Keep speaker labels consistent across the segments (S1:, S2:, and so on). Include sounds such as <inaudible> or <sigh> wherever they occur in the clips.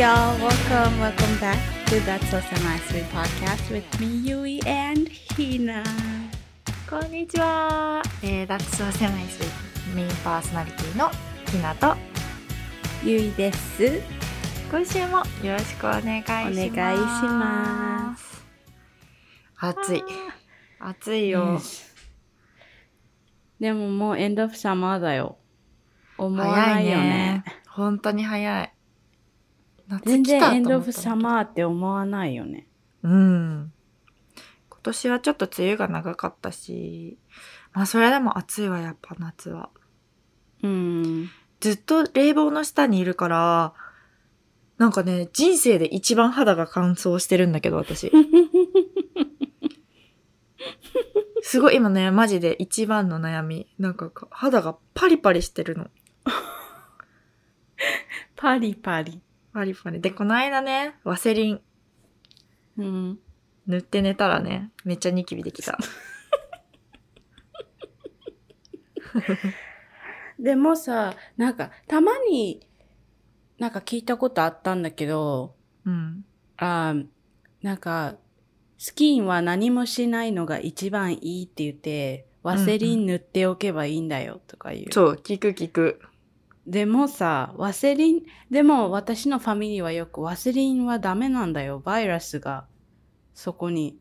S1: Y'all? Welcome, welcome back to That's So Semi-Sweet Podcast with me, Yui and Hina.
S2: こんにちは。えー、脱走狭いスイメインパーソナリティのひなと、
S1: ゆいです。
S2: 今週もよろしくお願いします。
S1: お願いします。
S2: 暑い。暑いよ。
S1: でももうエンドオフサマーだよ。思わないよね。
S2: 本当に早い。夏
S1: 全然エンドオ
S2: と思った
S1: フサマーって思わないよね。
S2: うん。今年はちょっと梅雨が長かったし、まあそれでも暑いわ、やっぱ夏は。
S1: うん。
S2: ずっと冷房の下にいるから、なんかね、人生で一番肌が乾燥してるんだけど、私。<laughs> すごい今ね、マジで一番の悩み。なんか肌がパリパリしてるの。<laughs>
S1: パリパリ。
S2: パリパリ。で、この間ね、ワセリン
S1: うん。
S2: 塗って寝たらね、めっちゃニキビできた。<laughs>
S1: でもさ、なんか、たまに、なんか聞いたことあったんだけど、
S2: うん。
S1: あーなんか、スキンは何もしないのが一番いいって言って、ワセリン塗っておけばいいんだよとか言う。
S2: そう、聞く聞く。
S1: でもさ、ワセリン、でも私のファミリーはよくワセリンはダメなんだよ。バイラスがそこに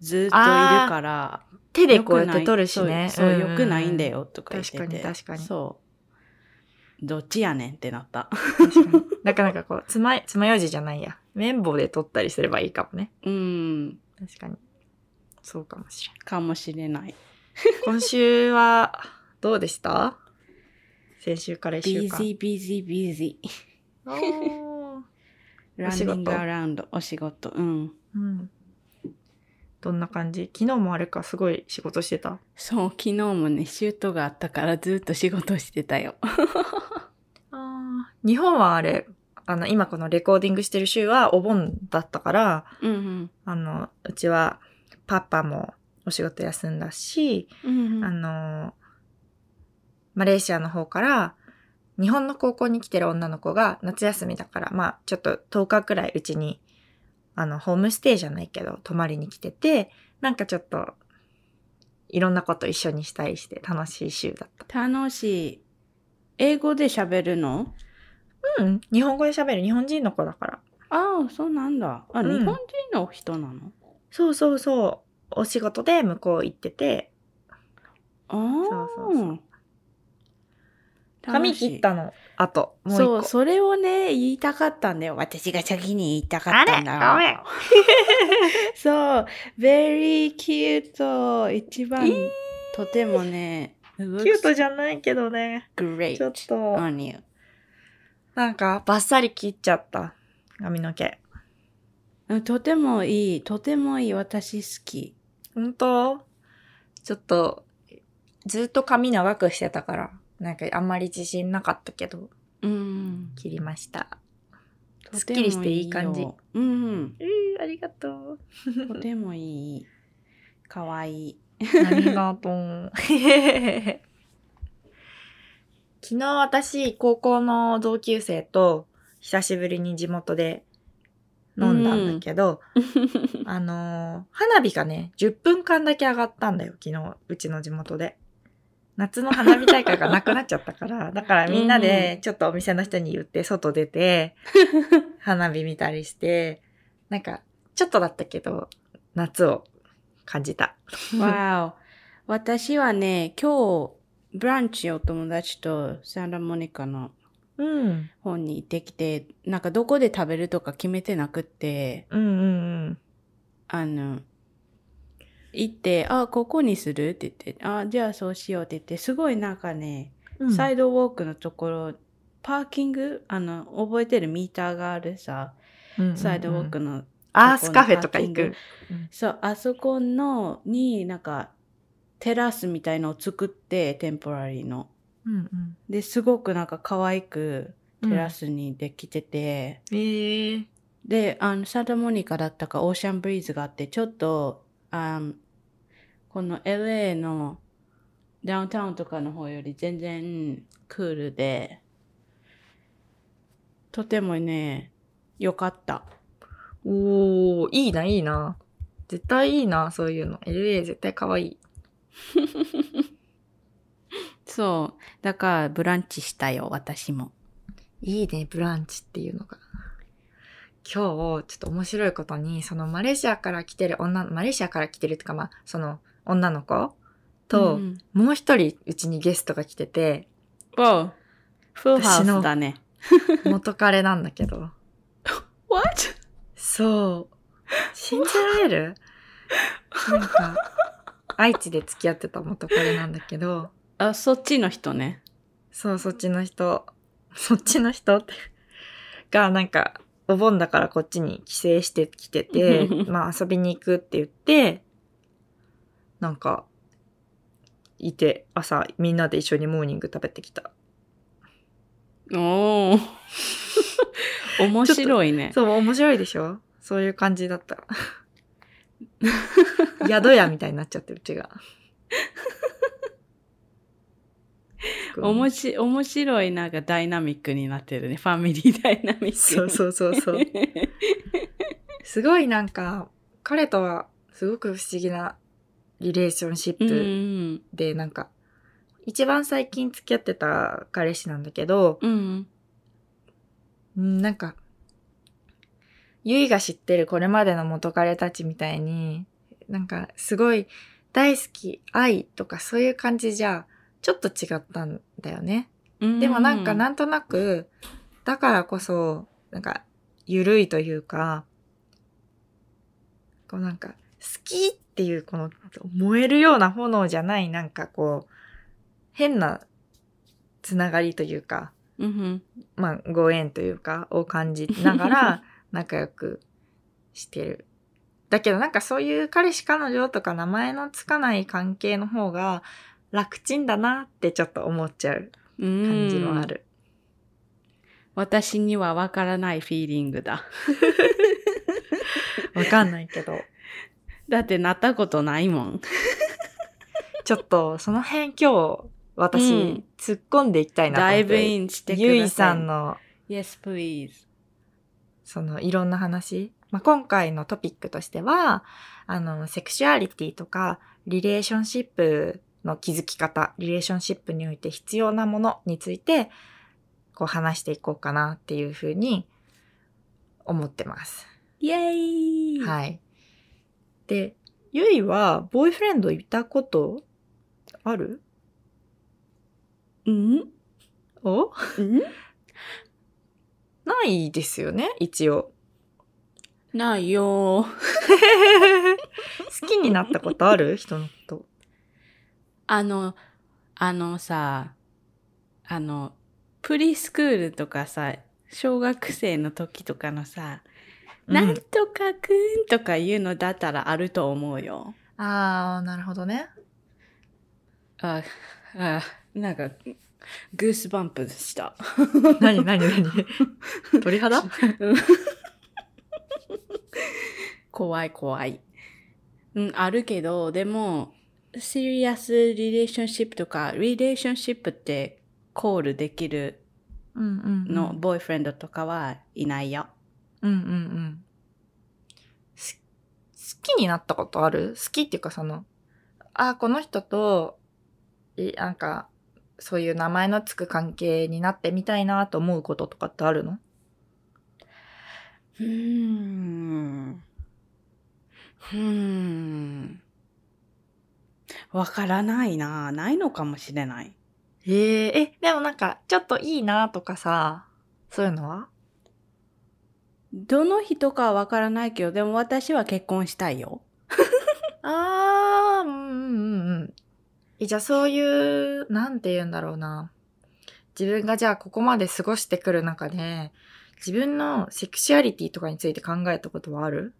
S1: ずっといるから。
S2: 手でこうやって取るしね。
S1: そう、そう
S2: うんうん
S1: 良くないんだよとか言ってて。
S2: 確かに確かに
S1: そう。どっちやねんってなった。
S2: なかなかこう、つま、つまようじじゃないや。綿棒で取ったりすればいいかもね。
S1: うん、
S2: 確かに。そうかもしれん。
S1: かもしれない。
S2: 今週は、どうでした？先週から一週間。
S1: ビジービジービジ
S2: おー
S1: ー。ランニングアラウンド、お仕事。うん。
S2: うん。どんな感じ？昨日もあれか、すごい仕事してた？
S1: そう、昨日もね、シュートがあったからずっと仕事してたよ。<laughs>
S2: あ日本はあれ、あの、今このレコーディングしてる週はお盆だったから、
S1: うん
S2: あの、うちはパパもお仕事休んだし、
S1: うん。うんうん
S2: あの、マレーシアの方から、日本の高校に来てる女の子が夏休みだから、まあ、ちょっと10日くらいうちに、あの、ホームステイじゃないけど、泊まりに来てて、なんかちょっと、いろんなこと一緒にしたりして楽しい週だった。
S1: 楽しい。英語で喋るの？
S2: うん、日本語で喋る日本人の子だから。
S1: ああ、そうなんだ。あ、
S2: うん
S1: 日本人の人なの？
S2: そうそうそう。お仕事で向こう行ってて、
S1: ああ。
S2: そうそうそう髪切ったの。あと、もう一個。
S1: そう、それをね、言いたかったんだよ。私が先に言いたかったんだ。
S2: あれ？ごめん <laughs>
S1: そう、very cute. 一番、とてもね、
S2: キュートじゃないけどね。
S1: great
S2: ちょっと、
S1: on you.
S2: なんか、バッサリ切っちゃった。髪の毛。
S1: うんとてもいい、とてもいい。私好き。
S2: ほんとちょっと、ずっと髪長くしてたから、なんかあんまり自信なかったけど、
S1: うん。
S2: 切りました。
S1: と
S2: すっきりしていい感じ
S1: ようん。
S2: えー、ありがとう。
S1: とてもいい。かわいい。
S2: ありがとう。<laughs> 昨日私、高校の同級生と久しぶりに地元で飲んだんだけど、あのー花火がね、10分間だけ上がったんだよ、昨日、うちの地元で。夏の花火大会がなくなっちゃったから、<laughs> だからみんなでちょっとお店の人に言って外出て、<laughs> 花火見たりして、なんか、ちょっとだったけど、夏を感じた。
S1: わお。私はね、今日、ブランチお友達とサンタモニカの
S2: うん。
S1: 方に行ってきて、なんかどこで食べるとか決めてなくって、
S2: うんうんうん。
S1: あの、行って、あ、ここにする？って言って、あ、じゃあそうしようって言って、すごいなんかね、
S2: うん。
S1: サイドウォークのところ、パーキング、あの、覚えてるミーターがあるさ、
S2: うんうんうん。
S1: サイドウォークの、
S2: アースカフェとか行く？
S1: グ。そう、あそこの、になんか、テラスみたいのを作って、テンポラリーの。
S2: うんうん。
S1: で、すごくなんか可愛くテラスにできてて、
S2: ええ
S1: で、あの、サンタモニカだったかオーシャンブリーズがあって、ちょっと、あんこの LA のダウンタウンとかの方より全然クールで、とてもね、良かった。
S2: おー、いいな、いいな。絶対いいな、そういうの。LA 絶対可愛い。<laughs>
S1: そう。だから、ブランチしたよ、私も。
S2: いいね、ブランチっていうのが。今日、ちょっと面白いことに、そのマレーシアから来てる女、マレーシアから来てるってか、まあ、その女の子と、
S1: うん
S2: もう一人うちにゲストが来てて、
S1: おう。フルハウスだね。<laughs>
S2: 元彼なんだけど。
S1: What?
S2: そう。信じられる？なんか、愛知で付き合ってた元彼なんだけど、
S1: あ、そっちの人ね。
S2: そう、そっちの人、そっちの人って、が、なんか、お盆だからこっちに帰省してきてて、<laughs> まあ遊びに行くって言って、なんか、いて、朝みんなで一緒にモーニング食べてきた。
S1: おー。<laughs> 面白いね。
S2: そう、面白いでしょ？そういう感じだった。<laughs> 宿屋みたいになっちゃって、うちが。
S1: おもし、面白いなんかダイナミックになってるね。ファミリーダイナミック。
S2: そうそうそうそう。<laughs> すごいなんか、彼とはすごく不思議なリレーションシップ
S1: ん
S2: で、なんか、一番最近付き合ってた彼氏なんだけど、
S1: うん。
S2: うんなんか、ゆいが知ってるこれまでの元彼たちみたいに、なんかすごい大好き、愛とかそういう感じじゃ、ちょっと違ったんだよね。
S1: うん。
S2: でもなんかなんとなく、だからこそ、なんか、ゆるいというか、こうなんか、好きっていうこの燃えるような炎じゃないなんかこう、変なつながりというか、
S1: うんうん。
S2: まあご縁というかを感じながら <laughs> 仲良くしてる。だけどなんかそういう彼氏彼女とか名前のつかない関係の方が楽ちんだなってちょっと思っちゃう
S1: うん
S2: 感じもあ。る。
S1: 私にはわからないフィーリングだ。<laughs>
S2: わかんないけど。
S1: だってなったことないもん。
S2: ちょっとその辺今日私、
S1: うん
S2: 突っ込んでいきたいなと思って。
S1: ダイブインしてください。
S2: ゆいさん。の
S1: Yes, please.
S2: そのいろんな話。まあ、今回のトピックとしては、あの、セクシュアリティとか、リレーションシップの築き方、リレーションシップにおいて必要なものについて、こう話していこうかなっていうふうに思ってます。
S1: イェーイ
S2: はい。で、ゆいは、ボーイフレンドいたことある？
S1: うん？
S2: お？
S1: うん？
S2: ないですよね、一応。
S1: ないよ。<laughs>
S2: 好きになったことある？<laughs> 人のこと。
S1: あの、あのさ、あの、プリスクールとかさ、小学生の時とかのさ、なんとかくんとかいうのだったらあると思うよ。
S2: ああ、なるほどね。
S1: あ、あ、なんか、グースバンプした。
S2: 何何何？鳥肌？
S1: 怖い怖い。うん、あるけど、でも、シリアスリレーションシップとか、リレーションシップってコールできる。の、ボーイフレンドとかはいないよ。
S2: うんうんうん。す好きになったことある？好きっていうかその、あ、この人と、いなんか、そういう名前のつく関係になってみたいなと思うこととかってあるの？
S1: うーん。うーん。わからないな。ないのかもしれない。
S2: えええ、でもなんか、ちょっといいなとかさ、そういうのは？
S1: どの人かはわからないけど、でも私は結婚したいよ。<laughs>
S2: あー、うんうんうんじゃあそういう、なんて言うんだろうな。自分がじゃあここまで過ごしてくる中で、自分のセクシュアリティとかについて考えたことはある？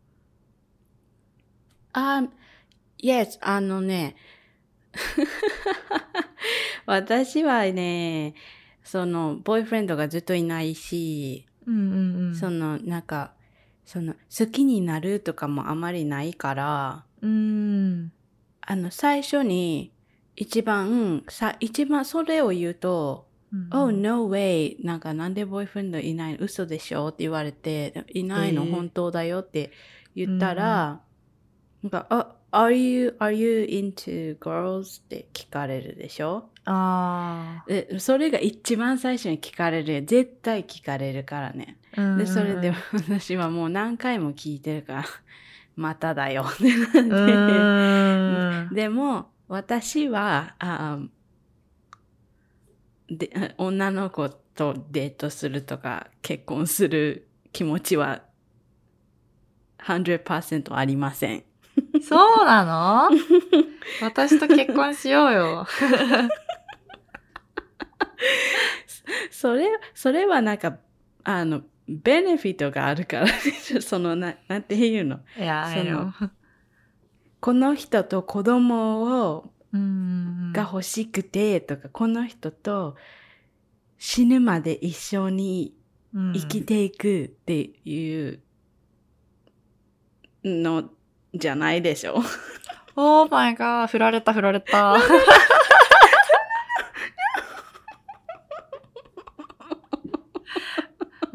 S1: あ、yes, あのね、<laughs> 私はね、その、ボーイフレンドがずっといないし、
S2: うんうんうん。
S1: その、なんか、その、好きになるとかもあまりないから、
S2: うーん。
S1: あの、最初に、一番、さ、一番それを言うと、Oh, no way! なんかなんでボーイフレンドいないの？嘘でしょ？って言われて、いないの？
S2: えー。
S1: 本当だよ？って言ったら、なんか、あ、are you, are you into girls? って聞かれるでしょ？
S2: あ
S1: で、それが一番最初に聞かれる。絶対聞かれるからね。
S2: あ。
S1: で、それで <laughs> 私はもう何回も聞いてるから、<laughs> まただよってなって。<laughs> でも、私は、あで、女の子とデートするとか、結婚する気持ちは、100%ありません。
S2: そうなの？<laughs> 私と結婚しようよ。<laughs>
S1: それ、それはなんか、あの、ベネフィットがあるから。<laughs> その、な、なんていうの？
S2: いや、
S1: その.この人と子供を
S2: うん
S1: が欲しくてとか、この人と死ぬまで一緒に
S2: うん
S1: 生きていくっていうのじゃないでしょ。
S2: Oh my god, 振られた振られた。オ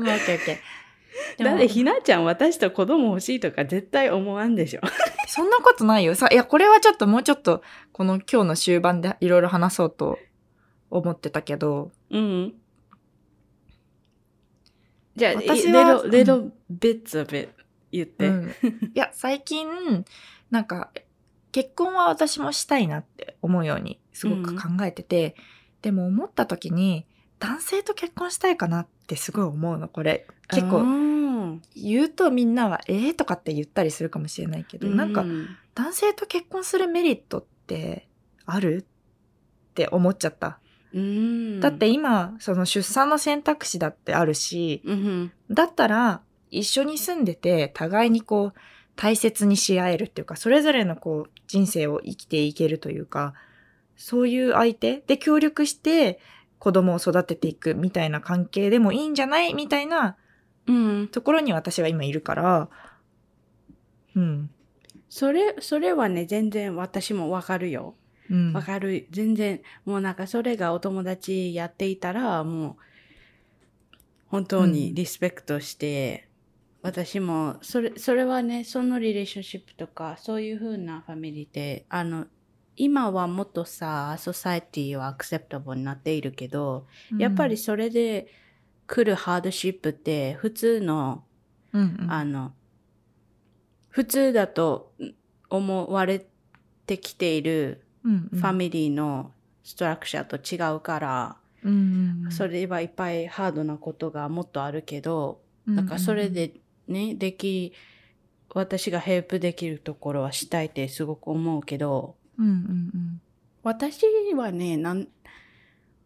S2: ッケーオッケー。
S1: だってひなちゃん私と子供欲しいとか絶対思わんでしょ。
S2: そんなことないよ。さ、いや、これはちょっともうちょっと、この今日の終盤でいろいろ話そうと思ってたけど、
S1: うん。じゃあ、
S2: 私は
S1: little, little bits of it 言って。
S2: うん。<laughs> いや、最近、なんか、結婚は私もしたいなって思うようにすごく考えてて、でも思った時に、男性と結婚したいかなってすごい思うの、これ。結構、
S1: 構、
S2: 言うとみんなは、えーとかって言ったりするかもしれないけど、なんか
S1: う、ん
S2: 男性と結婚するメリットってある？って思っちゃった。
S1: うん、
S2: だって今、その出産の選択肢だってあるし、
S1: うん、
S2: だったら一緒に住んでて互いにこう大切にし合えるっていうか、それぞれのこう人生を生きていけるというか、そういう相手で協力して子供を育てていくみたいな関係でもいいんじゃない？みたいな
S1: うん。
S2: ところに私は今いるから、うん。
S1: それ、それはね、全然私もわかるよ。
S2: うん。
S1: わかる。全然、もうなんかそれがお友達やっていたら、もう、本当にリスペクトして、私も、それ、それはね、そのリレーションシップとか、そういう風なファミリーって、あの、今はもっとさ、ソサエティはアクセプタブルになっているけど、やっぱりそれで来るハードシップって、普通の、
S2: うん、うん、
S1: あの、普通だと思われてきている
S2: うん、
S1: ファミリーのストラクチャーと違うから、
S2: うんうんうん、
S1: それはいっぱいハードなことがもっとあるけど、
S2: うん
S1: だからそれ、でね、でき、私がヘルプできるところはしたいってすごく思うけど、
S2: うんうんうん、
S1: 私はね、なん、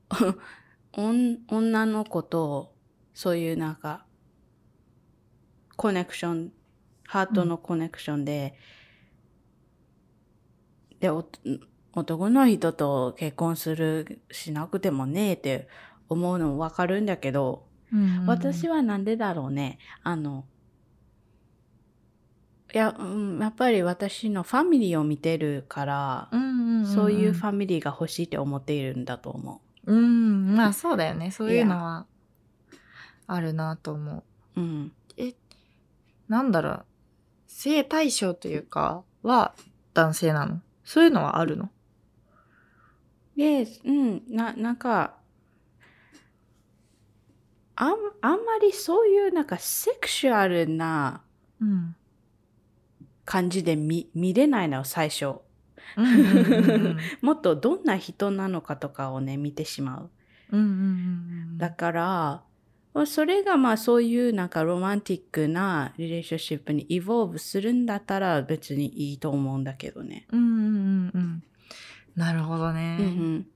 S1: <laughs> 女の子と、そういうなんか、コネクション、ハートのコネクションで、で、お男の人と結婚する、しなくてもねえって思うのもわかるんだけど、
S2: うんうんうん、
S1: 私はなんでだろうね。あの、いや、うんやっぱり私のファミリーを見てるから、そういうファミリーが欲しいって思っているんだと思
S2: うん、まあそうだよね。そういうのはあるなと思う。
S1: う。うん。
S2: なんだろう、性対象というか、は男性なの？そういうのはあるの？
S1: で、うん、な、なんか、あん、あんまりそういうなんかセクシュアルな
S2: うん。
S1: 感じで見、見れないの、最初。<laughs> もっとどんな人なのかとかをね、見てしまう。
S2: うんうんうん
S1: だから、それがまあそういうなんかロマンティックなリレーションシップにイボーブするんだったら別にいいと思うんだけどね。
S2: うんうんうんうん。なるほどね。
S1: うんうん。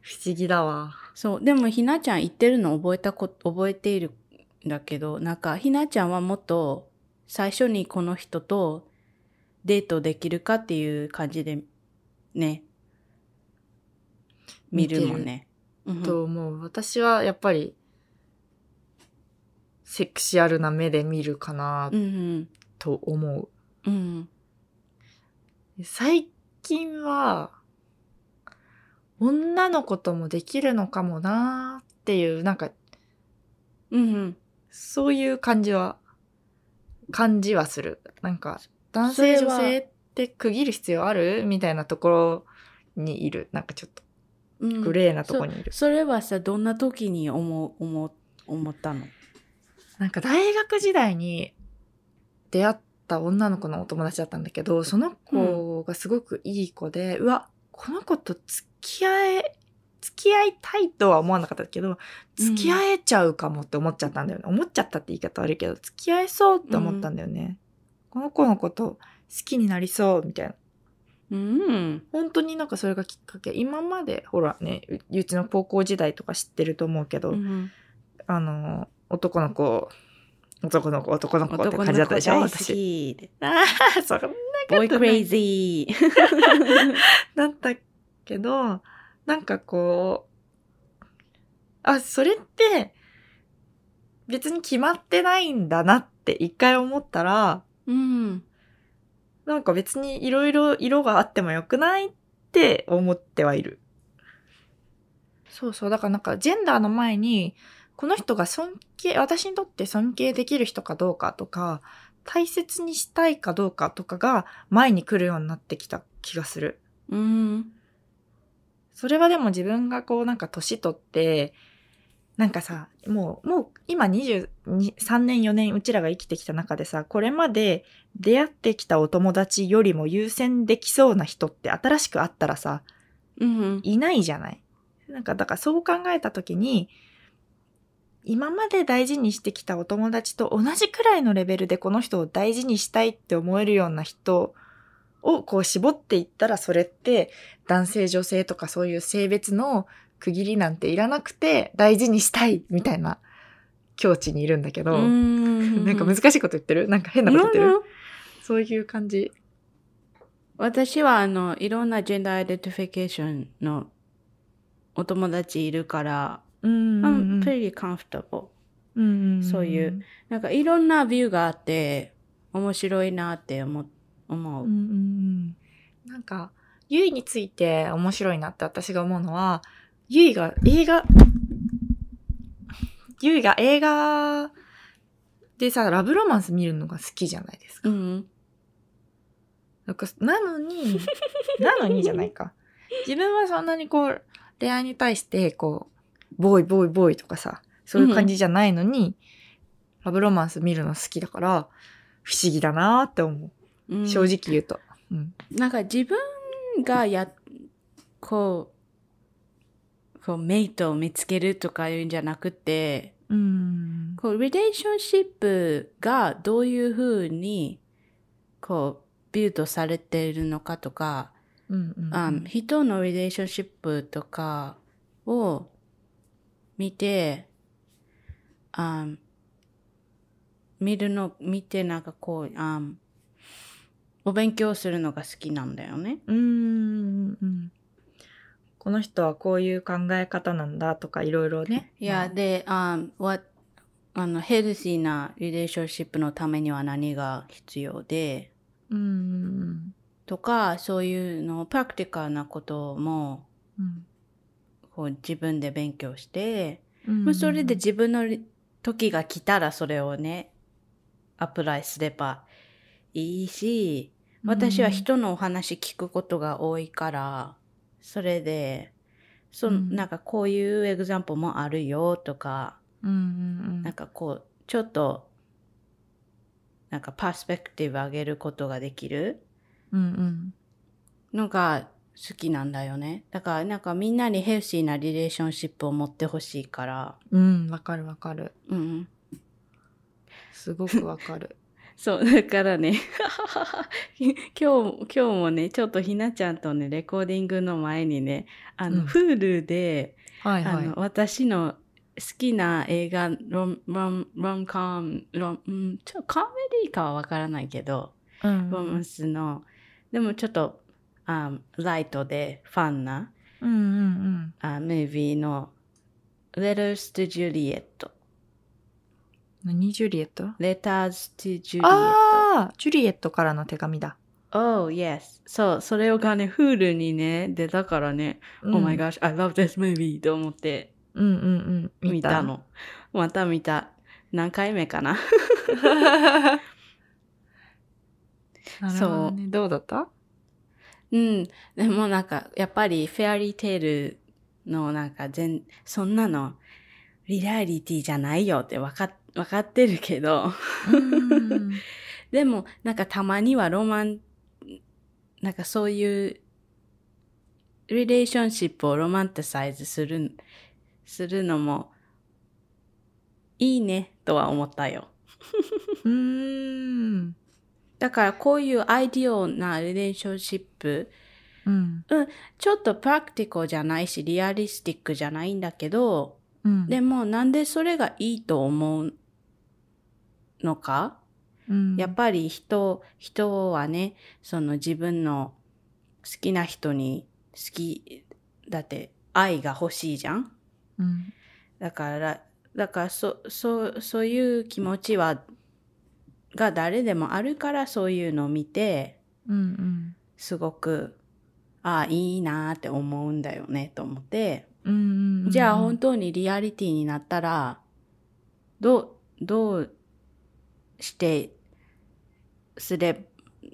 S2: 不思議だわ。
S1: そう。でもひなちゃん言ってるの覚えたこ、覚えているんだけど、なんかひなちゃんはもっと最初にこの人とデートできるかっていう感じでね、見るもんね。うん
S2: と思う。私はやっぱり、セクシャルな目で見るかな
S1: うんうん。
S2: と思う。
S1: うん。
S2: 最近は、女の子ともできるのかもなーっっていう、なんか、
S1: うんうん。
S2: そういう感じは、感じはする。なんか、男性女性って区切る必要ある？みたいなところにいる。なんかちょっと
S1: うん
S2: グレーなとこにいる。
S1: それはさ、どんな時に思う、思う、思ったの？
S2: なんか大学時代に出会った女の子のお友達だったんだけど、その子がすごくいい子で、うわ、この子と付き合え、付き合いたいとは思わなかったけど、付き合えちゃうかもって思っちゃったんだよね。思っちゃったって言い方悪いけど、付き合えそうって思ったんだよね。この子のこと好きになりそうみたいな。
S1: うん。
S2: 本当になんかそれがきっかけ。今まで、ほらね、ううちの高校時代とか知ってると思うけど、
S1: うん
S2: あの、男の子、男の子、男の子って感じだったでしょ私。
S1: き。<laughs>
S2: ああ、そんな
S1: ボーイクレイ
S2: ズ
S1: ジー。
S2: だったけど、なんかこう、あ、それって、別に決まってないんだなって一回思ったら、
S1: うん。
S2: なんか別にいろいろ色があってもよくないって思ってはいる。そうそう。だからなんかジェンダーの前に、この人が尊敬、私にとって尊敬できる人かどうかとか、大切にしたいかどうかとかが前に来るようになってきた気がする。
S1: うん。
S2: それはでも自分がこうなんか年取って、なんかさ、もう、もう今23年4年うちらが生きてきた中でさ、これまで出会ってきたお友達よりも優先できそうな人って新しく会ったらさ、
S1: うん。
S2: いないじゃない？なんかだからそう考えた時に、今まで大事にしてきたお友達と同じくらいのレベルでこの人を大事にしたいって思えるような人をこう絞っていったらそれって男性女性とかそういう性別の区切りなんていらなくて大事にしたいみたいな境地にいるんだけど、
S1: うん。
S2: なんか難しいこと言ってる？なんか変なこと言ってる、
S1: うん
S2: そういう感じ。
S1: 私はあの、いろんな gender identification のお友達いるから、
S2: うん。
S1: I'm pretty comfortable.
S2: うん
S1: そういう。なんかいろんな view があって、面白いなって思思う。
S2: うんうんうんなんか、ゆいについて面白いなって私が思うのは、ゆいが映画、ゆいが映画でさ、ラブロマンス見るのが好きじゃないですか。
S1: うん。
S2: なんかなのに、<laughs> なのにじゃないか。自分はそんなにこう、恋愛に対して、こう、ボーイボーイボーイとかさ、そういう感じじゃないのに、ラブロマンス見るの好きだから、不思議だなーって思う。
S1: うん
S2: 正直言うと。うん。
S1: なんか自分がや、こう、こう、メイトを見つけるとかいうんじゃなくて、
S2: うん。
S1: こう、リレーションシップがどういうふうに、こう、ビュートされているのかとか、
S2: うんうんうん
S1: あ人のリレーションシップとかを見て、あ見るの、見てなんかこう、あお勉強するのが好きなんだよね。
S2: うーんうんこの人はこういう考え方なんだとかいろいろね。
S1: いや、で、あの、ヘルシーなリレーションシップのためには何が必要で、とか、そういうの、プラクティカルなことも、
S2: うん。
S1: こう自分で勉強して、
S2: うん
S1: まあ、それで自分の時が来たらそれをね、アプライすればいいし、私は人のお話聞くことが多いから、それで、そ
S2: うん
S1: なんかこういうエグザンプルもあるよとか、
S2: うんうん
S1: なんかこう、ちょっと、なんかパースペクティブ上げることができる
S2: うんうん
S1: のが好きなんだよね。だからなんかみんなにヘルシーなリレーションシップを持ってほしいから、
S2: うんわかるわかる。
S1: うん。
S2: すごくわかる。
S1: そう、だからね、<laughs> 今日、今日もね、ちょっとひなちゃんとね、レコーディングの前にね、あの、
S2: うん
S1: Hulu で、
S2: はいはい
S1: あの、。私の好きな映画、ロン、ロン、ロンコン、ロン、うん、ちょっとコメディかはわからないけど、
S2: うん
S1: ロマンスの、でもちょっと、あライトでファンな、
S2: うんうんうん。
S1: あムービーの、Letters to Juliet。
S2: 何？ジュリエット
S1: ？Letters to Juliet。
S2: ああジュリエットからの手紙だ。
S1: Oh, yes. そう、それがね、Hulu にね、出たからね、Oh my gosh, I love this movie と思って
S2: うんうんうん。
S1: 見たの。また見た。何回目かな？<laughs>
S2: なるほどね。どうだった？
S1: うん。でもなんか、やっぱりフェアリーテールのなんか全、そんなの、リアリティじゃないよってわかっ、わかってるけど。
S2: うん <laughs>
S1: でも、なんかたまにはロマン、なんかそういう、リレーションシップをロマンテサイズする、するのも、いいね、とは思ったよ。
S2: うーん。
S1: だからこういうアイディアなリレーションシップ、
S2: うん。
S1: ちょっとプラクティコじゃないし、リアリスティックじゃないんだけど、
S2: うん。
S1: でもなんでそれがいいと思うのか、
S2: うん、
S1: やっぱり人、人はね、その自分の好きな人に好き、だって愛が欲しいじゃん？
S2: うん。
S1: だから、だからそ、そう、そういう気持ちは、が誰でもあるからそういうのを見て、
S2: うんうん。
S1: すごく、ああ、いいなーって思うんだよね、と思って、
S2: うんうんうん。
S1: じゃあ本当にリアリティになったら、どう、どうして、すれ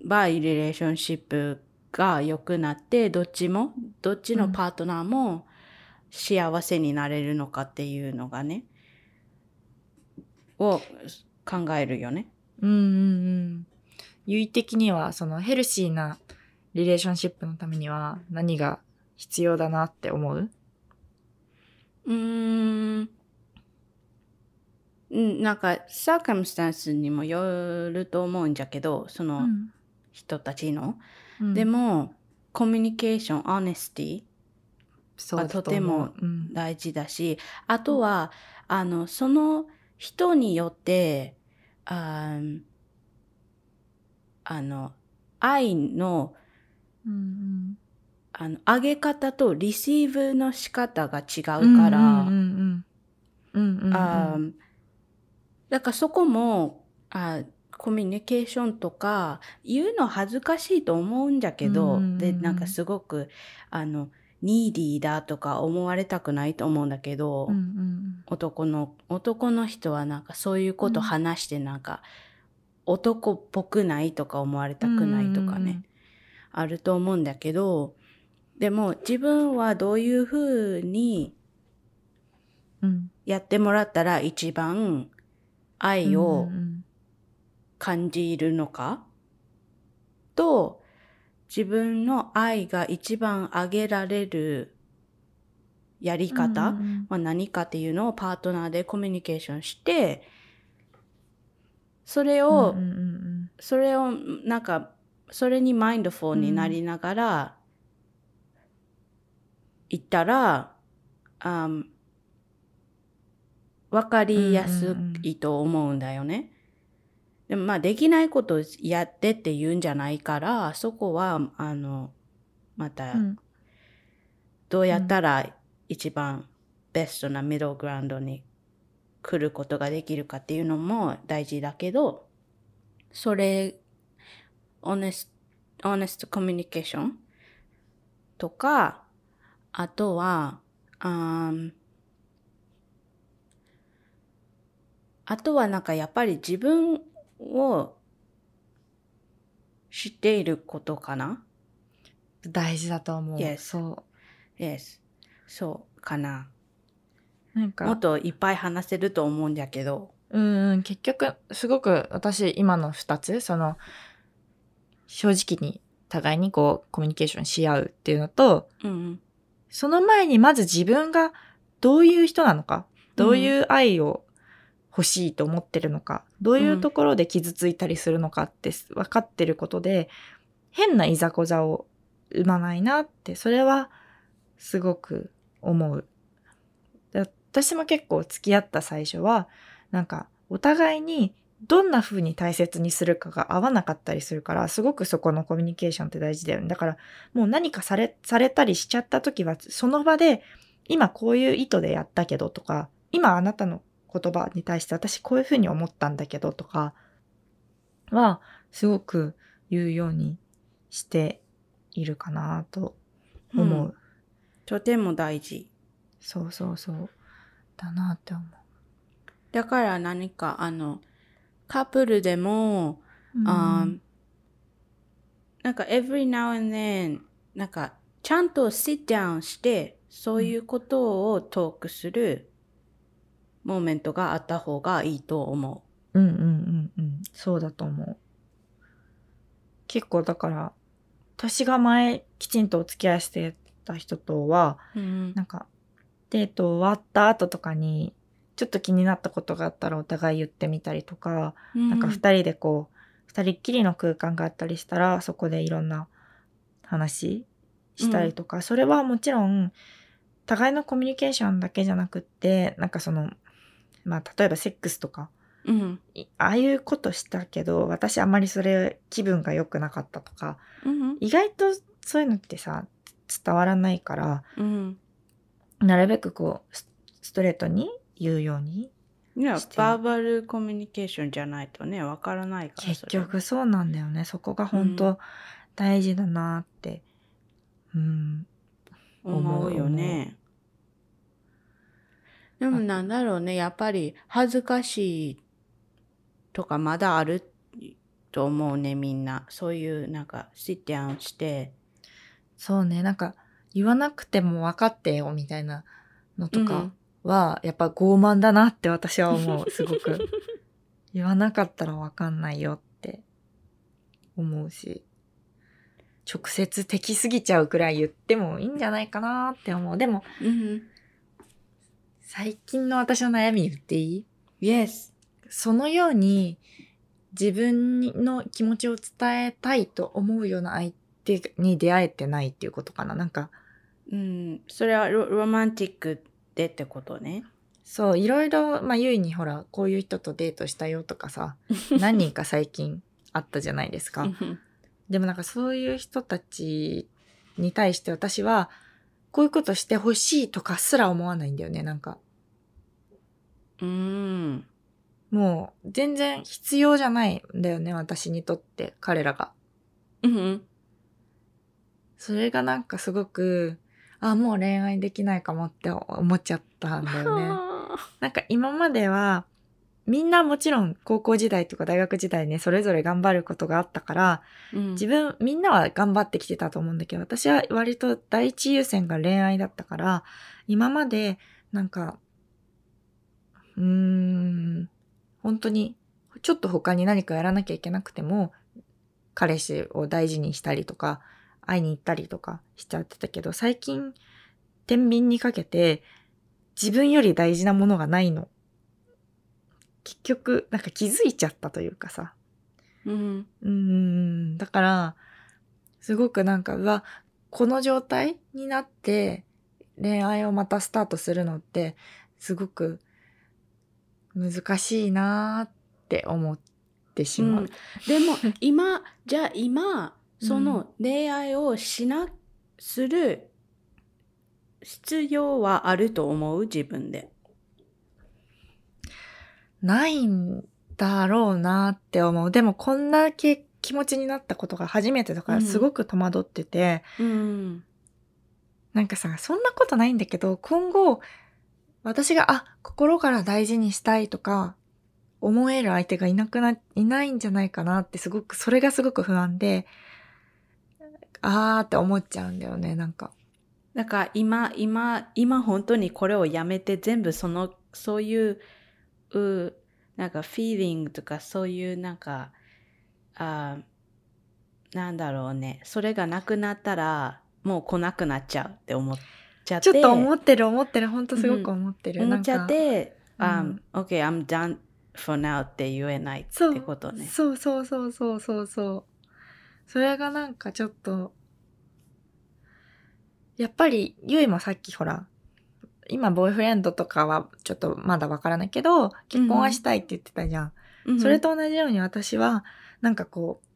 S1: ばリレーションシップが良くなって、どっちも、どっちのパートナーも幸せになれるのかっていうのがね、を考えるよね。
S2: うんうんうん。優位的には、そのヘルシーなリレーションシップのためには何が必要だなって思う？
S1: うーん。うん、なんか、サーカムスタンスにもよると思うんじゃけど、その人たちの。
S2: うん。
S1: で、も、コミュニケーション、オネスティ
S2: そう。だ
S1: とても大事だし、あとは、あの、その人によって、あーあの、愛の、
S2: うん
S1: あの、上げ方とリシーブの仕方が違うから、だからそこもあコミュニケーションとか言うの恥ずかしいと思うんじゃけど、
S2: うん。うんうん
S1: でなんかすごくあのニーディーだとか思われたくないと思うんだけど、
S2: うんうん
S1: 男の男の人はなんかそういうこと話してなんか、男っぽくないとか思われたくないとかね、
S2: うんうんうん。
S1: あると思うんだけどでも自分はどういうふうに
S2: うん。
S1: やってもらったら一番愛を
S2: うん
S1: 感じるのか、と自分の愛が一番上げられるやり方、
S2: うんうん
S1: は何かっていうのをパートナーでコミュニケーションしてそれを、
S2: うんうんうん
S1: それをなんかそれにマインドフォーになりながら、言ったら、あんわかりやすいと思うんだよね。でもまあできないことをやってって言うんじゃないから、そこは、あの、また
S2: うん
S1: どうやったら一番ベストなミドルグラウンドに来ることができるかっていうのも大事だけど、それ、オネスト、オネストコミュニケーションとか、あとは、あーあとはなんかやっぱり自分を知っていることかな？
S2: 大事だと思う。
S1: Yes
S2: そ
S1: ?Yes. そうかな。
S2: う。なんか、
S1: もっといっぱい話せると思うんだけど。
S2: うんうん、結局、すごく私、今の二つ、その、正直に互いにこう、コミュニケーションし合うっていうのと、
S1: うん。
S2: その前にまず自分がどういう人なのか、どういう愛を欲しいと思ってるのか、どういうところで傷ついたりするのかって分かってることで、変ないざこざを生まないなって、それはすごく思う。私も結構付き合った最初は、なんかお互いにどんな風に大切にするかが合わなかったりするから、すごくそこのコミュニケーションって大事だよね。だからもう何かされ、されたりしちゃった時は、その場で、今こういう意図でやったけどとか、今あなたの言葉に対して私こういうふうに思ったんだけどとかは、すごく言うようにしているかなと思う。
S1: うんとても大事。
S2: そうそうそう。だなって思う。
S1: だから何か、あの、カップルでも、あーなんか every now and then なんかちゃんと sit down してそういうことをトークするモーメントがあった方がいいと思
S2: うんうんうんうん。そうだと思う。結構だから、私が前きちんとお付き合いしてた人とは、
S1: う。うん
S2: なんか、デート終わった後とかに、ちょっと気になったことがあったらお互い言ってみたりとか、なんか二人でこう、二人っきりの空間があったりしたら、そこでいろんな話したりとか、それはもちろん、互いのコミュニケーションだけじゃなくって、なんかその、まあ、例えばセックスとか、
S1: うん。
S2: いああいうことしたけど、私あんまりそれ気分が良くなかったとか、
S1: うん。
S2: 意外とそういうのってさ、伝わらないから、
S1: うん。
S2: なるべくこう、スストレートに言うように。
S1: いやバーバルコミュニケーションじゃないとね、わからないから。
S2: 結局そうなんだよね。そこが本
S1: う
S2: 当大事だなって。うん。
S1: 思うよね。でもなんだろうね、やっぱり恥ずかしいとかまだあると思うね、みんな。そういうなんか、sit down して。
S2: そうね、なんか、言わなくても分かってよみたいなのとかは、やっぱ傲慢だなって私は思う。すごく。<laughs> 言わなかったら分かんないよって思うし。直接敵すぎちゃうくらい言ってもいいんじゃないかなって思う。でも、
S1: うん。
S2: 最近の私の悩み言っていい
S1: ？Yes.
S2: そのように自分の気持ちを伝えたいと思うような相手に出会えてないっていうことかな？なんか、
S1: うん。それはロロマンティックでってことね。
S2: そう、いろいろ、まあ、ゆいにほら、こういう人とデートしたよとかさ、<laughs> 何人か最近あったじゃないですか。
S1: うん
S2: でもなんかそういう人たちに対して私は、こういうことしてほしいとかすら思わないんだよね、なんか。
S1: うん。
S2: もう、全然必要じゃないんだよね、私にとって、彼らが。
S1: うん。
S2: それがなんかすごく、あ、もう恋愛できないかもって思っちゃったんだよね。<laughs> なんか今までは、みんなもちろん高校時代とか大学時代ね、それぞれ頑張ることがあったから、
S1: うん
S2: 自分、みんなは頑張ってきてたと思うんだけど、私は割と第一優先が恋愛だったから、今まで、なんか、うーん、本当に、ちょっと他に何かやらなきゃいけなくても、彼氏を大事にしたりとか、会いに行ったりとかしちゃってたけど、最近、天秤にかけて、自分より大事なものがないの。結局、なんか気づいちゃったというかさ。
S1: うん。
S2: うーん、だから、すごくなんか、うわ、この状態になって恋愛をまたスタートするのって、すごく難しいなーって思ってしまう。
S1: うんでも <laughs> 今じゃあ今その恋愛をしなする必要はあると思う？自分で。
S2: ないんだろうなって思う。でもこんだけ気持ちになったことが初めてだから
S1: うん
S2: すごく戸惑ってて、
S1: うん。
S2: なんかさ、そんなことないんだけど、今後、私が、あ、心から大事にしたいとか、思える相手がいなくな、いないんじゃないかなってすごく、それがすごく不安で、あーって思っちゃうんだよね、なんか。
S1: だから今今今本当にこれをやめて全部そのそういううなんかフィーリングとかそういうなんかあなんだろうねそれがなくなったらもう来なくなっちゃうって思っちゃって
S2: ちょっと思ってる思ってる、ほんとすごく思ってる。
S1: 思っちゃって、あ
S2: うん
S1: OK, I'm done for now って言えないってことね。
S2: そうそうそうそうそうそう。それがなんかちょっと、やっぱり、ゆいもさっきほら、今ボーイフレンドとかはちょっとまだわからないけど、結婚はしたいって言ってたじゃん。
S1: うん
S2: それと同じように私は、なんかこう、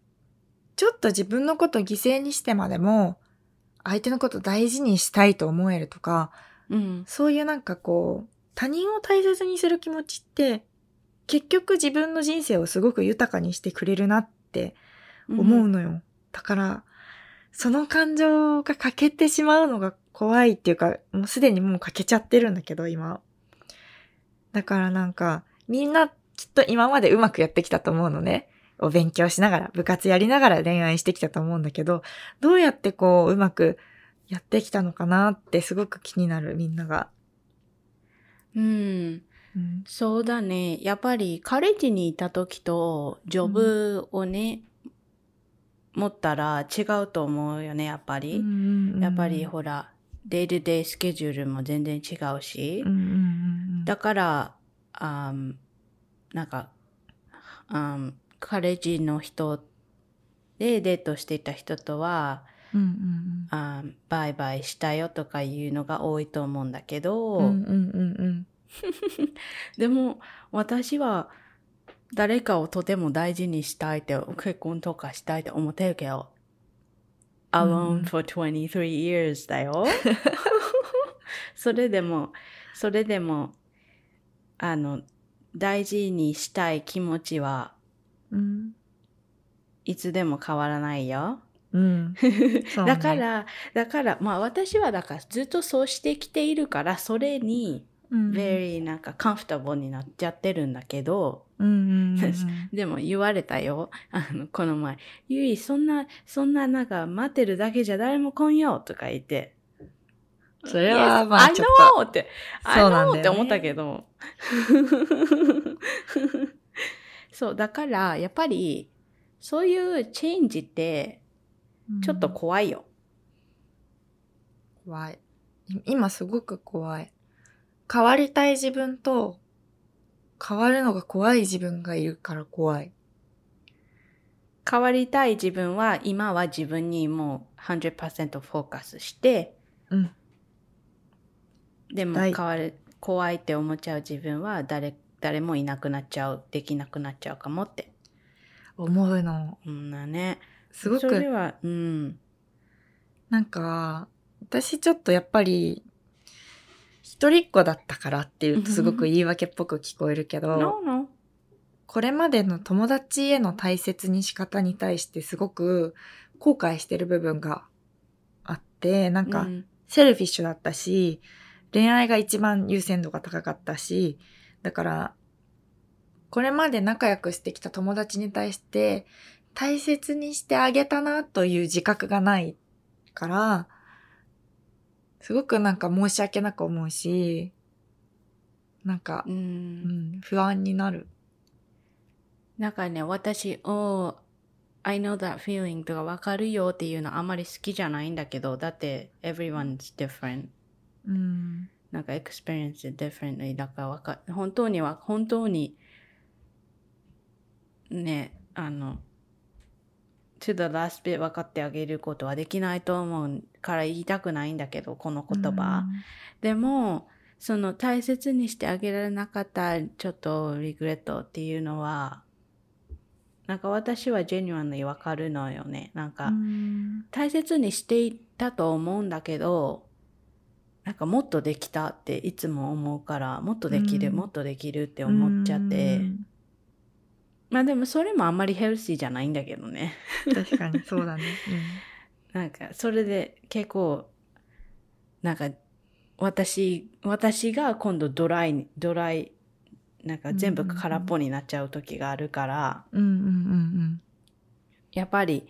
S2: ちょっと自分のことを犠牲にしてまでも、相手のことを大事にしたいと思えるとか、
S1: うん
S2: そういうなんかこう、他人を大切にする気持ちって、結局自分の人生をすごく豊かにしてくれるなって思うのよ。だから、その感情が欠けてしまうのが怖いっていうか、もうすでにもう欠けちゃってるんだけど、今。だからなんか、みんなきっと今までうまくやってきたと思うのね。お勉強しながら、部活やりながら恋愛してきたと思うんだけど、どうやってこう、うまくやってきたのかなってすごく気になる、みんなが。
S1: うん。
S2: うん。
S1: そうだね。やっぱりカレッジにいた時とジョブをね、持ったら違うと思うよね、やっぱり。やっぱりほら、デイルデイスケジュールも全然違うし。
S2: うんうんうんうん、
S1: だから、あんなんか、あんカレッジの人でデートしていた人とは、
S2: うんうん
S1: あんバイバイしたよとかいうのが多いと思うんだけど、
S2: うん。うんうん。<laughs>
S1: でも私は誰かをとても大事にしたいって結婚とかしたいって思ってるけど、
S2: うん
S1: alone for 23 years だよ。<laughs> それでも、それでも、あの、大事にしたい気持ちは
S2: うん。
S1: いつでも変わらないよ。
S2: うん。
S1: だから、だから、まあ私はだからずっとそうしてきているから、それに
S2: うん、
S1: very なんか comfortable になっちゃってるんだけど、
S2: うんうんうんうん。<laughs>
S1: でも言われたよ。あの、この前。ゆい、そんな、そんななんか待ってるだけじゃ誰も来んよとか言って。
S2: それはまあちょっ
S1: know って、
S2: そうなんだ
S1: って思ったけど。<laughs> そう、だから、やっぱり、そういうチェンジって、
S2: と
S1: ちょっと怖いよ。
S2: 怖い。い今すごく怖い。変わりたい自分と、変わるのが怖い自分がいるから怖い。
S1: 変わりたい自分は、今は自分にもう100%フォーカスして、
S2: うん。
S1: でも
S2: はい
S1: 変わる、怖いって思っちゃう自分は誰、誰もいなくなっちゃう、できなくなっちゃうかもって。
S2: 思うの。
S1: うんだね。
S2: すごく、
S1: それは、うん。
S2: なんか、私ちょっとやっぱり、一人っ子だったからっていうとすごく言い訳っぽく聞こえるけど、
S1: No, no.
S2: これまでの友達への大切に仕方に対してすごく後悔してる部分があって、なんか、
S1: うん
S2: セルフィッシュだったし、恋愛が一番優先度が高かったし、だから、これまで仲良くしてきた友達に対して大切にしてあげたなという自覚がないから、すごくなんか申し訳なく思うし、なんか
S1: う、。
S2: うんん、不安になる。
S1: なんかね、私、oh, I know that feeling とかわかるよっていうのあんまり好きじゃないんだけど、だって everyone's different.
S2: うん。
S1: なんか experience differently だからわか本当には、本当に、ね、あの、to the last bit 分かってあげることはできないと思うから言いたくないんだけど、この言葉。でも、その大切にしてあげられなかったちょっとリグレットっていうのは、なんか私はジェニュアンにわかるのよね。なんか、
S2: うん。
S1: 大切にしていたと思うんだけど、なんかもっとできたっていつも思うから、もっとできる、
S2: うん
S1: もっとできるって思っちゃって。まあでもそれもあんまりヘルシーじゃないんだけどね。
S2: うん。確かにそうだね。
S1: なんかそれで結構、なんか私、私が今度ドライに、ドライ、なんか全部空っぽになっちゃう時があるから、
S2: うん。うんうんうん
S1: やっぱり、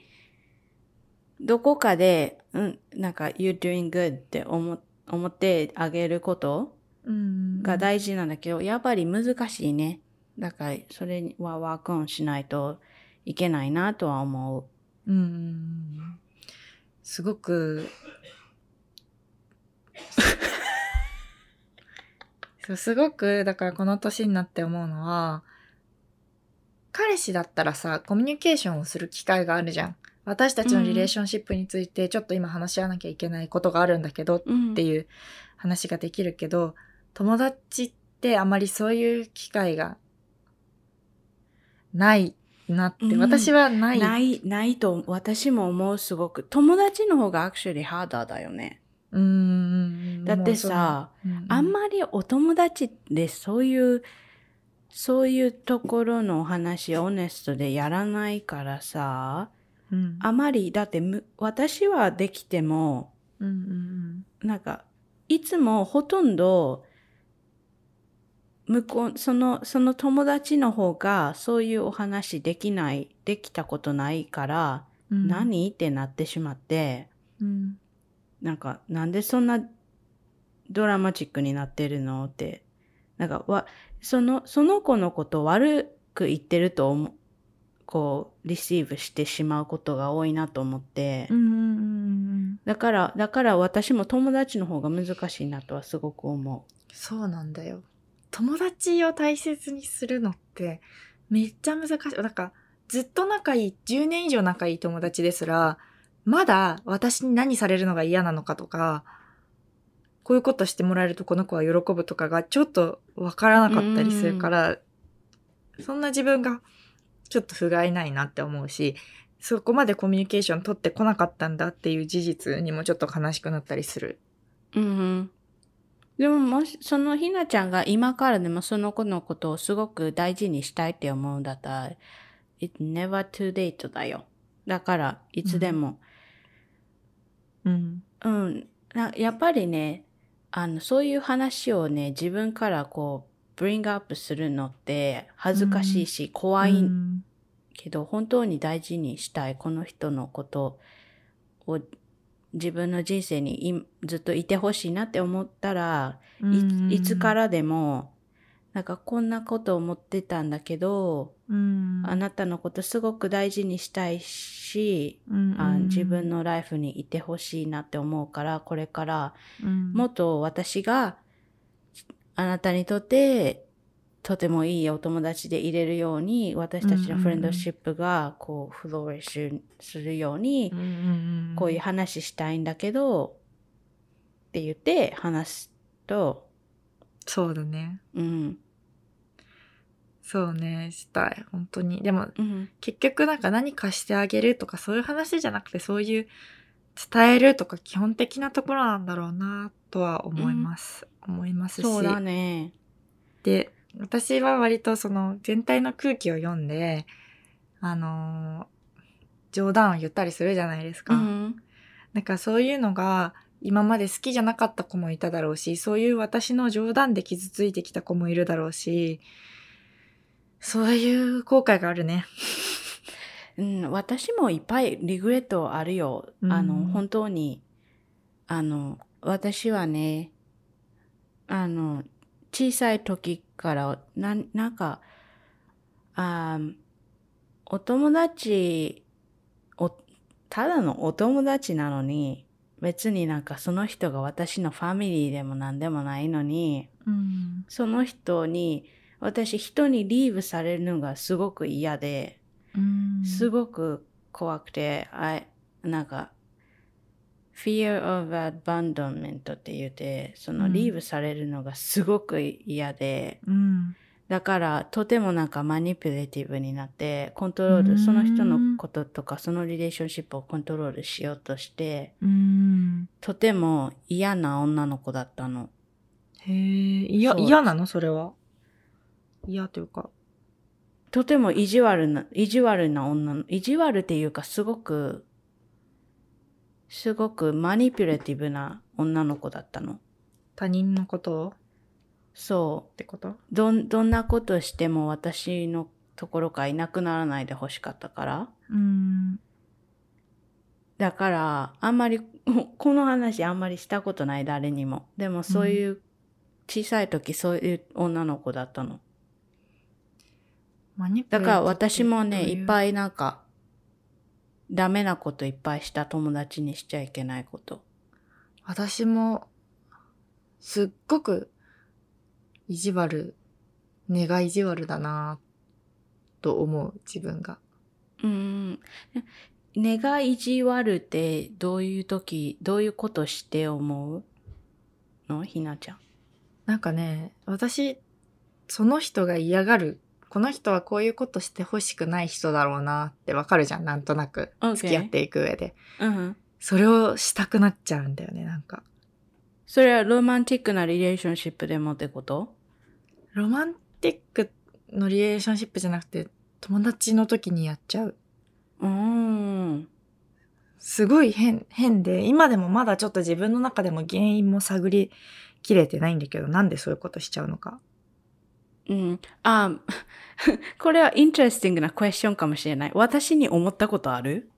S1: どこかで、うん、なんか you're doing good って思思ってあげること
S2: うん。うん。
S1: が大事なんだけど、やっぱり難しいね。だから、それはワークオンしないといけないなとは思う。
S2: うんうんうん。すごく、<laughs> そうすごく、だからこの年になって思うのは、彼氏だったらさ、コミュニケーションをする機会があるじゃん。私たちのリレーションシップについてちょっと今話し合わなきゃいけないことがあるんだけどっ
S1: うん。
S2: ていう話ができるけど、友達ってあまりそういう機会がないなって、
S1: うん
S2: 私はない。
S1: ない、ないと私も思うすごく。友達の方が actually harder だよね。
S2: うーん。
S1: だってさ、
S2: もうそう、
S1: あんまりお友達でそういう、そういうところのお話、オネストでやらないからさ、
S2: うん、
S1: あまり、だってむ私はできても、
S2: うんうん
S1: なんか、いつもほとんど、向こう、その、その友達の方がそういうお話できない、できたことないから、
S2: うん
S1: 何？ってなってしまって、
S2: うん。
S1: なんか、なんでそんなドラマチックになってるの？って。なんか、わ、その、その子のことを悪く言ってると思う、こう、リシーブしてしまうことが多いなと思って。
S2: うんうんうん。
S1: だから、だから私も友達の方が難しいなとはすごく思
S2: そうなんだよ。友達を大切にするのってめっちゃ難しい。なんかずっと仲いい、10年以上仲いい友達ですら、まだ私に何されるのが嫌なのかとか、こういうことしてもらえるとこの子は喜ぶとかがちょっとわからなかったりするから、そんな自分がちょっと不甲斐ないなって思うし、そこまでコミュニケーション取ってこなかったんだっていう事実にもちょっと悲しくなったりする。
S1: うん。でももし、そのひなちゃんが今からでもその子のことをすごく大事にしたいって思うんだったら、It's never too late だよ。だから、いつでも。
S2: うん。
S1: うん。なやっぱりね、あの、そういう話をね、自分からこう、ブリングアップするのって恥ずかしいし、怖い
S2: うん
S1: けど、本当に大事にしたい、この人のことを自分の人生にいずっといてほしいなって思ったら、いいつからでも、なんかこんなこと思ってたんだけど、
S2: うん。
S1: あなたのことすごく大事にしたいし、
S2: うん。
S1: あ自分のライフにいてほしいなって思うから、これから。
S2: うん。
S1: もっと私があなたにとってとてもいいお友達でいれるように、私たちのフレンドシップがこうフローリッシュするように
S2: うん、うんうん
S1: こういう話したいんだけど、って言って話すと、
S2: そうだね。
S1: うん、
S2: そうねしたい。本当に。でも
S1: うん、
S2: 結局なんか何かしてあげるとかそういう話じゃなくてそういう伝えるとか基本的なところなんだろうなとは思います、思いますし。
S1: そうだね。
S2: で私は割とその全体の空気を読んであのー冗談を言ったりするじゃないですか、
S1: うん、
S2: なんかそういうのが今まで好きじゃなかった子もいただろうし、そういう私の冗談で傷ついてきた子もいるだろうし、そういう後悔があるね。<laughs>
S1: うん、私もいっぱいリグレットあるよ。
S2: うん
S1: あの、本当に。あの、私はね、あの、小さい時から、な、なんか、あーお友達、お、ただのお友達なのに、別になんかその人が私のファミリーでも何でもないのに、
S2: うん。
S1: その人に、私人にリーブされるのがすごく嫌で、
S2: うん。
S1: すごく怖くて、あなんか、fear of abandonment って言って、その
S2: うん
S1: リーブされるのがすごく嫌で、
S2: うん。
S1: だからとてもなんかマニピュレティブになって、コントロール、
S2: うん
S1: その人のこととか、そのリレーションシップをコントロールしようとして、
S2: うん。
S1: とても嫌な女の子だったの。
S2: へえ、嫌なの？それは。嫌というか。
S1: とても意地悪な、意地悪な女の、意地悪っていうかすごく、すごくマニピュレティブな女の子だったの。
S2: 他人のことを？
S1: そ
S2: ってこと？
S1: う。どん、どんなことしても私のところからいなくならないでほしかったから。
S2: うん。
S1: だから、あんまり、<laughs> この話あんまりしたことない誰にも。でもそういう、小さい時そういう女の子だったの。
S2: マニ
S1: だから私もね、いっ
S2: い。
S1: ぱいなんか、ダメなこといっぱいした友達にしちゃいけないこと。
S2: 私も、すっごく、意地悪、根が意地悪だなと思う、自分が。
S1: うん。根が意地悪ってどういう時、どういうことして思うの？ひなちゃん。
S2: なんかね、私、その人が嫌がる、この人はこういうことしてほしくない人だろうなってわかるじゃん、なんとなく。
S1: Okay
S2: 付き合っていく上で。
S1: うん。
S2: それをしたくなっちゃうんだよね、なんか。
S1: それはロマンティックなリレーションシップでもってこと？
S2: ロマンティックのリレーションシップじゃなくて、友達の時にやっちゃう。
S1: うーん。
S2: すごい変、変で、今でもまだちょっと自分の中でも原因も探りきれてないんだけど、なんでそういうことしちゃうのか。
S1: うん。あ、<laughs> これはインテレスティングなクエスチョンかもしれない。私に思ったことある？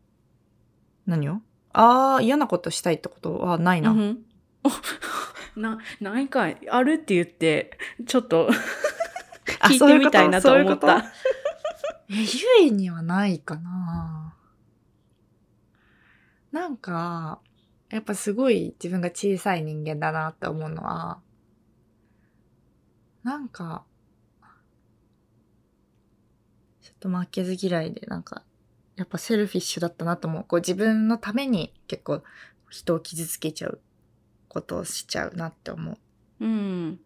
S2: 何を？ああ、嫌なことしたいってことはないな。
S1: うん <laughs> な、なんか、あるって言って、ちょっと
S2: あ
S1: 聞いてみたいなと思っ
S2: そういうこと？
S1: た。
S2: え、ゆいにはないかななんか、やっぱすごい自分が小さい人間だなって思うのは、なんか、ちょっと負けず嫌いで、なんか、やっぱセルフィッシュだったなと思う。こう自分のために結構人を傷つけちゃうことをしちゃうなって思う。
S1: うん。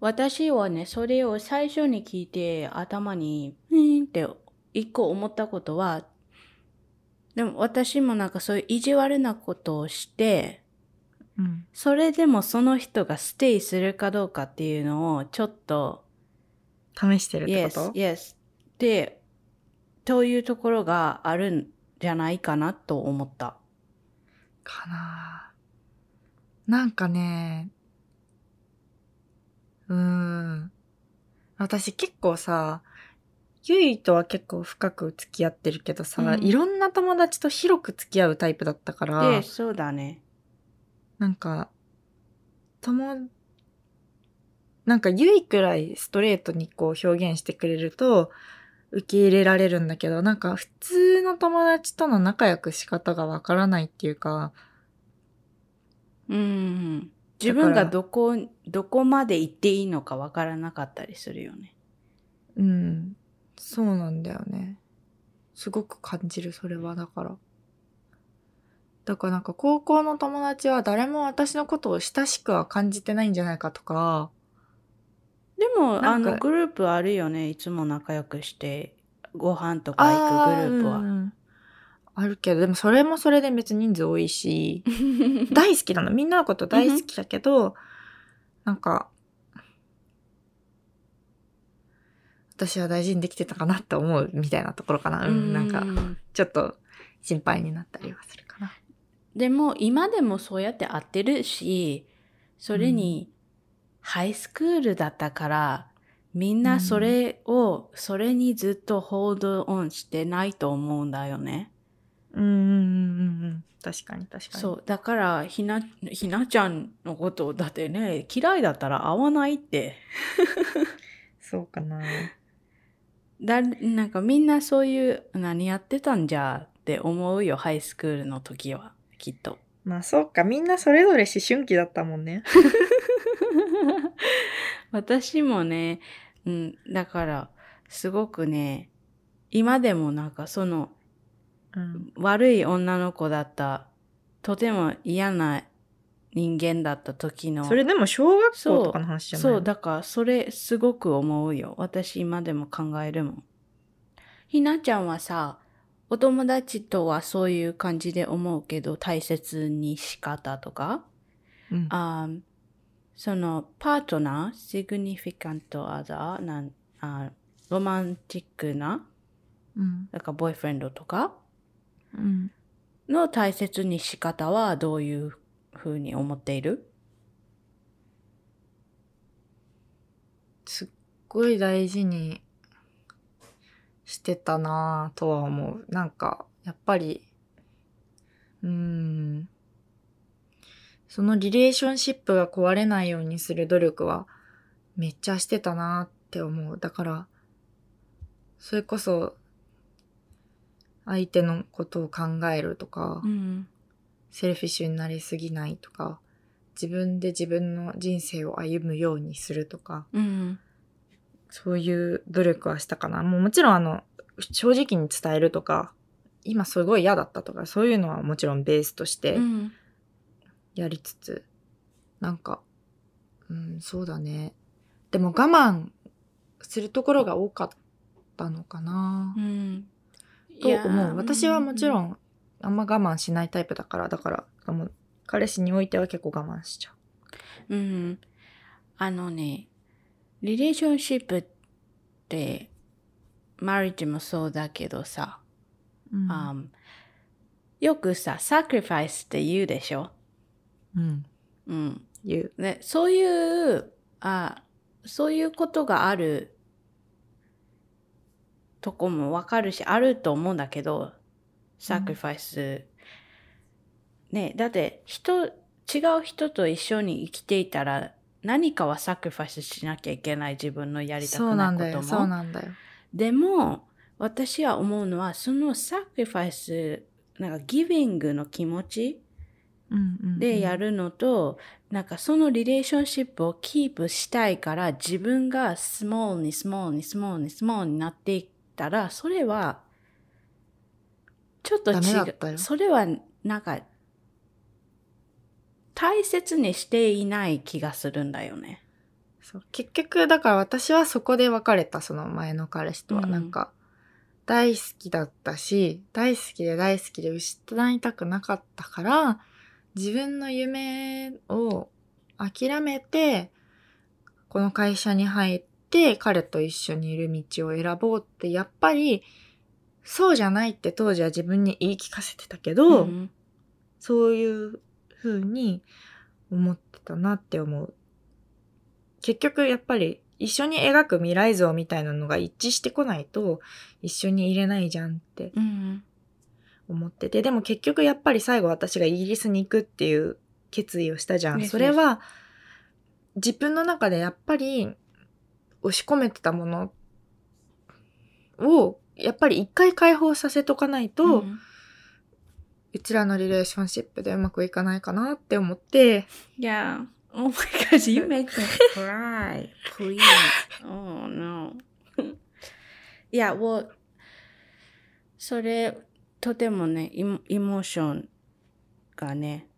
S1: 私はね、それを最初に聞いて頭に、うーんって一個思ったことは、でも私もなんかそういう意地悪なことをして、
S2: うん。
S1: それでもその人がステイするかどうかっていうのをちょっと、
S2: 試してるってこ
S1: yes,
S2: と
S1: yes. で、というところがあるんじゃないかなと思った。
S2: かななんかね、うーん。私結構さ、ゆいとは結構深く付き合ってるけどさ、
S1: うん
S2: いろんな友達と広く付き合うタイプだったから、
S1: で、そうだね。
S2: なんか、友、なんかゆいくらいストレートにこう表現してくれると受け入れられるんだけど、なんか普通の友達との仲良く仕方がわからないっていうか、
S1: うん。自分がどこ、どこまで行っていいのかわからなかったりするよね。
S2: うん。そうなんだよね。すごく感じる、それは、だから。だからなんか高校の友達は誰も私のことを親しくは感じてないんじゃないかとか、
S1: でも、
S2: なんか
S1: あの、グループあるよね。いつも仲良くして、ご飯とか行くグループは。
S2: あーうんあるけど、でもそれもそれで別に人数多いし、<laughs> 大好きなの。みんなのこと大好きだけど、なんか、私は大事にできてたかなって思うみたいなところかな。うん、なんか、ちょっと心配になったりはするかな。
S1: でも、今でもそうやって会ってるし、それに、ハイスクールだったから、みんなそれを、それにずっとホールドオンしてないと思うんだよね。
S2: うんうんうんうんうん。確かに確かに。
S1: そう。だから、ひな、ひなちゃんのこと、だってね、嫌いだったら会わないって。<laughs>
S2: そうかな。
S1: だ、なんかみんなそういう、何やってたんじゃって思うよ、ハイスクールの時は、きっと。
S2: まあそうか。みんなそれぞれ思春期だったもんね。<laughs> <laughs>
S1: 私もね、うん、だから、すごくね、今でもなんかその、
S2: うん。
S1: 悪い女の子だった、とても嫌な人間だった時の、
S2: それでも小学校とかの話じゃない？
S1: そう、だからそれすごく思うよ。私今でも考えるもん。ひなちゃんはさ、お友達とはそういう感じで思うけど、大切に仕方とか、
S2: うん。
S1: あそのパートナー、シグニフィカントアザー、なんあロマンチックな、
S2: うん。
S1: なんかボーイフレンドとか
S2: うん。
S1: の大切に仕方はどういうふうに思っている？
S2: すっごい大事にしてたなぁとは思う。なんか、やっぱり、うーん。そのリレーションシップが壊れないようにする努力はめっちゃしてたなって思う。だから、それこそ、相手のことを考えるとか、
S1: うん。
S2: セルフィッシュになりすぎないとか、自分で自分の人生を歩むようにするとか、
S1: うん。
S2: そういう努力はしたかな。もうもちろんあの、正直に伝えるとか、今すごい嫌だったとか、そういうのはもちろんベースとして
S1: うん。
S2: やりつつ、なんか、うん、そうだね。でも我慢するところが多かったのかな
S1: う。ん。
S2: と思う。私はもちろ
S1: ん。
S2: ん、あんま我慢しないタイプだから、だから、もう彼氏においては結構我慢しちゃう。
S1: うん。あのね、リレーションシップって、マリッジもそうだけどさ、
S2: うん
S1: あよくさ、サクリファイスって言うでしょ？
S2: うん。
S1: うん。
S2: 言う。
S1: で、そういう、あ、そういうことがあるとこもわかるし、あると思うんだけど、サクリファイス。ね、だって人、違う人と一緒に生きていたら、何かはサクリファイスしなきゃいけない自分のやりた
S2: そう
S1: く
S2: な
S1: いことも。
S2: そうなんだよ。
S1: でも、私は思うのは、そのサクリファイス、なんかギビングの気持ち
S2: うんうんうん
S1: でやるのと、なんかそのリレーションシップをキープしたいから自分がスモールにスモールにスモールにスモールになっていったら、それは、ちょっと違う。それはなんか、大切にしていない気がするんだよね。
S2: そう結局、だから私はそこで別れた、その前の彼氏とは。
S1: うん
S2: なんか、大好きだったし、大好きで大好きで失いたくなかったから、自分の夢を諦めて、この会社に入って彼と一緒にいる道を選ぼうって、やっぱり、そうじゃないって当時は自分に言い聞かせてたけど、
S1: うん
S2: そういう風に思ってたなって思う。結局やっぱり一緒に描く未来像みたいなのが一致してこないと一緒にいれないじゃんって
S1: うん
S2: 思ってて、でも結局やっぱり最後私がイギリスに行くっていう決意をしたじゃん。それは自分の中でやっぱり押し込めてたものをやっぱり一回解放させとかないと、
S1: うん
S2: うちらのリレーションシップでうまくいかないかなって思って、
S1: Yeah. Oh my gosh, you make me cry. Please. Oh no. <laughs> いや、well, それ、とてもね、イモーションがね、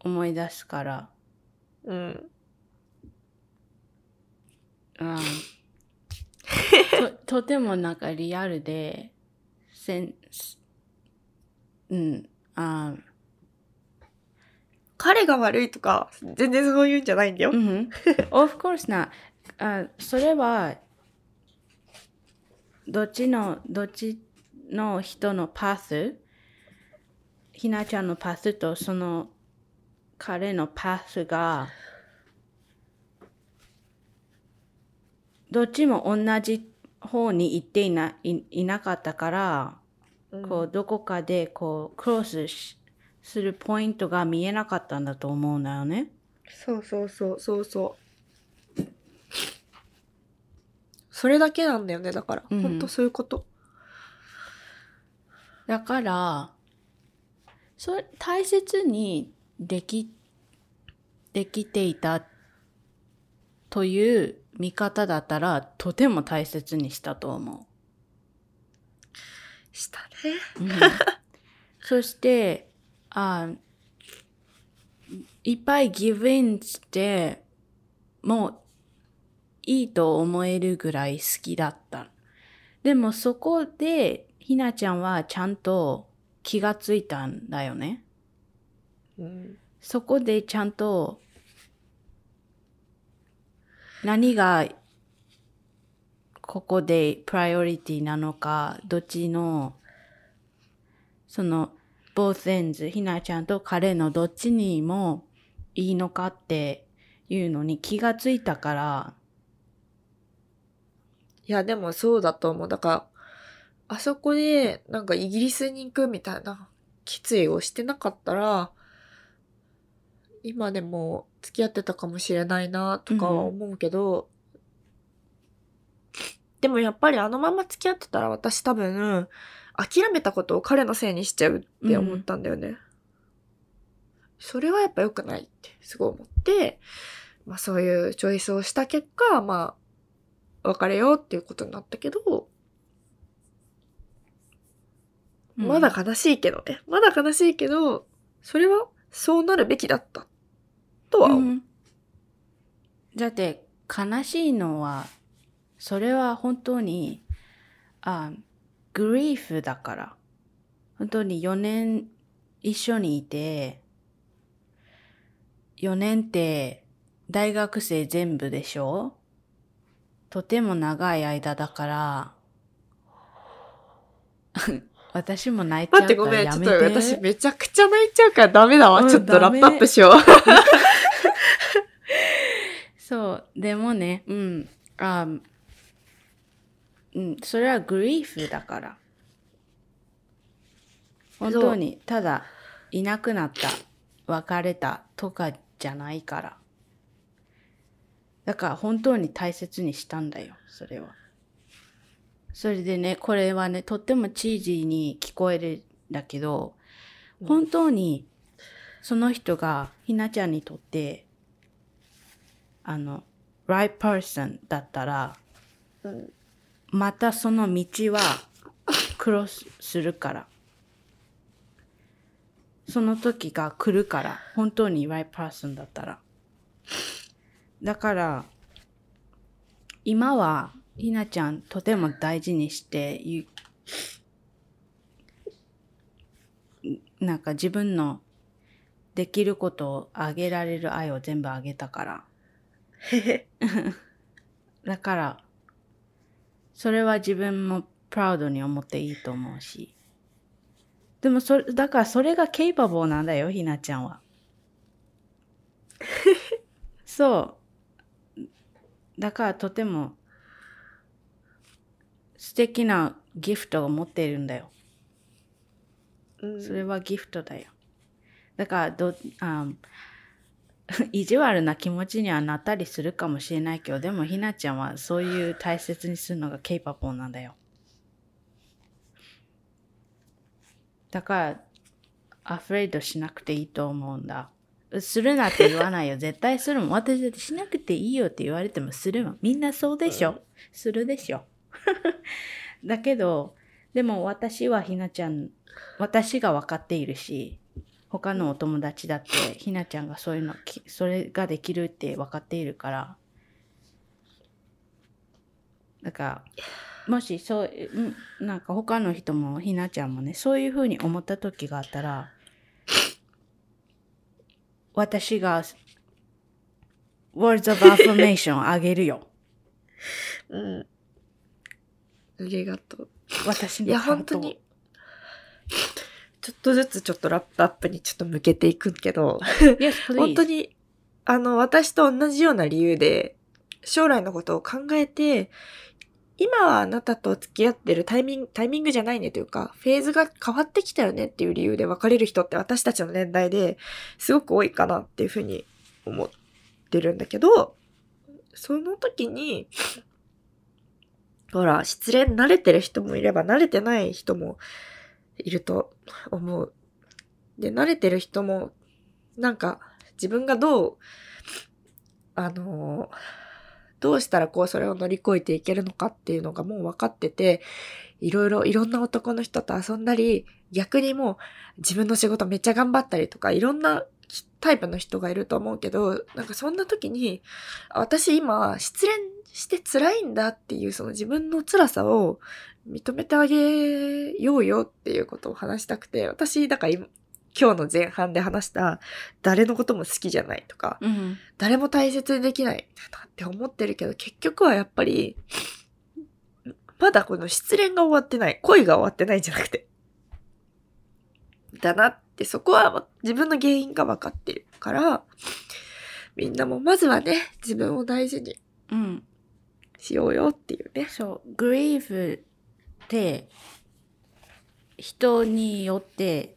S1: 思い出すから、
S2: うん。
S1: うん、<laughs> ととてもなんかリアルで、せん、うん、あ
S2: 彼が悪いとか、全然そういうんじゃないんだよ。
S1: うん。<laughs> of course な。あそれは、どっちの、どっちの人のパス、ひなちゃんのパスとその彼のパスが、どっちも同じ方に行っていないいなかったから、こう、どこかで、こう、クロスしするポイントが見えなかったんだと思うんだよね。
S2: そうそうそうそうそう。それだけなんだよね、だから。
S1: うん
S2: ほんとそういうこと。
S1: だから、それ、大切にでき、できていたという見方だったら、とても大切にしたと思
S2: したね。
S1: う。うんそして、あいっぱいギブインして、もういいと思えるぐらい好きだった。でもそこで、ひなちゃんはちゃんと気がついたんだよね。
S2: うん。
S1: そこでちゃんと何がここでプライオリティなのか、どっちのその both ends ひなちゃんと彼のどっちにもいいのかっていうのに気がついたから、
S2: いや、でもそうだと思う。だから、あそこで、なんかイギリスに行くみたいな決意をしてなかったら、今でも付き合ってたかもしれないなとかは思うけど、でもやっぱりあのまま付き合ってたら私多分、諦めたことを彼のせいにしちゃうって思ったんだよね。それはやっぱ良くないってすごい思って、まあそういうチョイスをした結果、まあ、別れようっていうことになったけど、まだ悲しいけどね。まだ悲しいけど、それはそうなるべきだった。とは思う。
S1: うんだって悲しいのはそれは本当にあグリーフだから本当に4年一緒にいて4年って大学生全部でしょ？とても長い間だから <laughs> 私も泣いちゃうから
S2: 待ってごめん、ちょっと私めちゃくちゃ泣いちゃうからダメだわ。
S1: うん
S2: ちょっとラップアップしよう。
S1: そう。でもね、うん。あうん、それはグリーフだから。本当に、ただ、いなくなった、別れたとかじゃないから。だから本当に大切にしたんだよ、それは。それでね、これはね、とってもチージーに聞こえるんだけど、本当に、その人がひなちゃんにとって、あの、right person だったら、
S2: うん。
S1: またその道はクロスするから。その時が来るから、本当に right person だったら。だから、今はひなちゃんとても大事にして、ゆなんか自分のできることをあげられる愛を全部あげたから。<laughs> だから、それは自分もプラウドに思っていいと思うし。でもそれ、だからそれがケイパボーなんだよ、ひなちゃんは。<laughs> そう。だからとても素敵なギフトを持っているんだよ。
S2: うん
S1: それはギフトだよ。だからど、あ <laughs> 意地悪な気持ちにはなったりするかもしれないけど、でもひなちゃんはそういう大切にするのがケイパポーなんだよ。だから、アフレイドしなくていいと思うんだ。するなって言わないよ。<laughs> 絶対するもん。私だってしなくていいよって言われてもするもん。みんなそうでしょ、するでしょ <laughs> だけど、でも私はひなちゃん、私が分かっているし、他のお友達だってひなちゃんがそういうの、それができるって分かっているから。だから、もしそう、うんなんか他の人もひなちゃんもね、そういうふうに思った時があったら、私が words of affirmation あげるよ。
S2: うん。ありがとう。
S1: 私の
S2: いや、本当に。ちょっとずつちょっとラップアップにちょっと向けていくけど、
S1: Yes.
S2: 本当に、あの、私と同じような理由で、将来のことを考えて、今はあなたと付き合ってるタイミング、タイミングじゃないねというか、フェーズが変わってきたよねっていう理由で別れる人って私たちの年代ですごく多いかなっていうふうに思ってるんだけど、その時に、ほら、失恋慣れてる人もいれば慣れてない人もいると思う。で、慣れてる人も、なんか、自分がどう、あのどうしたらこうそれを乗り越えていけるのかっていうのがもう分かってて、いろいろいろんな男の人と遊んだり、逆にもう自分の仕事めっちゃ頑張ったりとか、いろんなタイプの人がいると思うけど、なんかそんな時に、私今失恋して辛いんだっていうその自分の辛さを認めてあげようよっていうことを話したくて、私、だから今今日の前半で話した誰のことも好きじゃないとか、
S1: うん。
S2: 誰も大切にできないって思ってるけど、結局はやっぱり、まだこの失恋が終わってない、恋が終わってないんじゃなくて、だなって、そこは自分の原因が分かってるから、みんなもまずはね、自分を大事に
S1: うん。
S2: しようよっていうね。
S1: そう、グリーブって人によって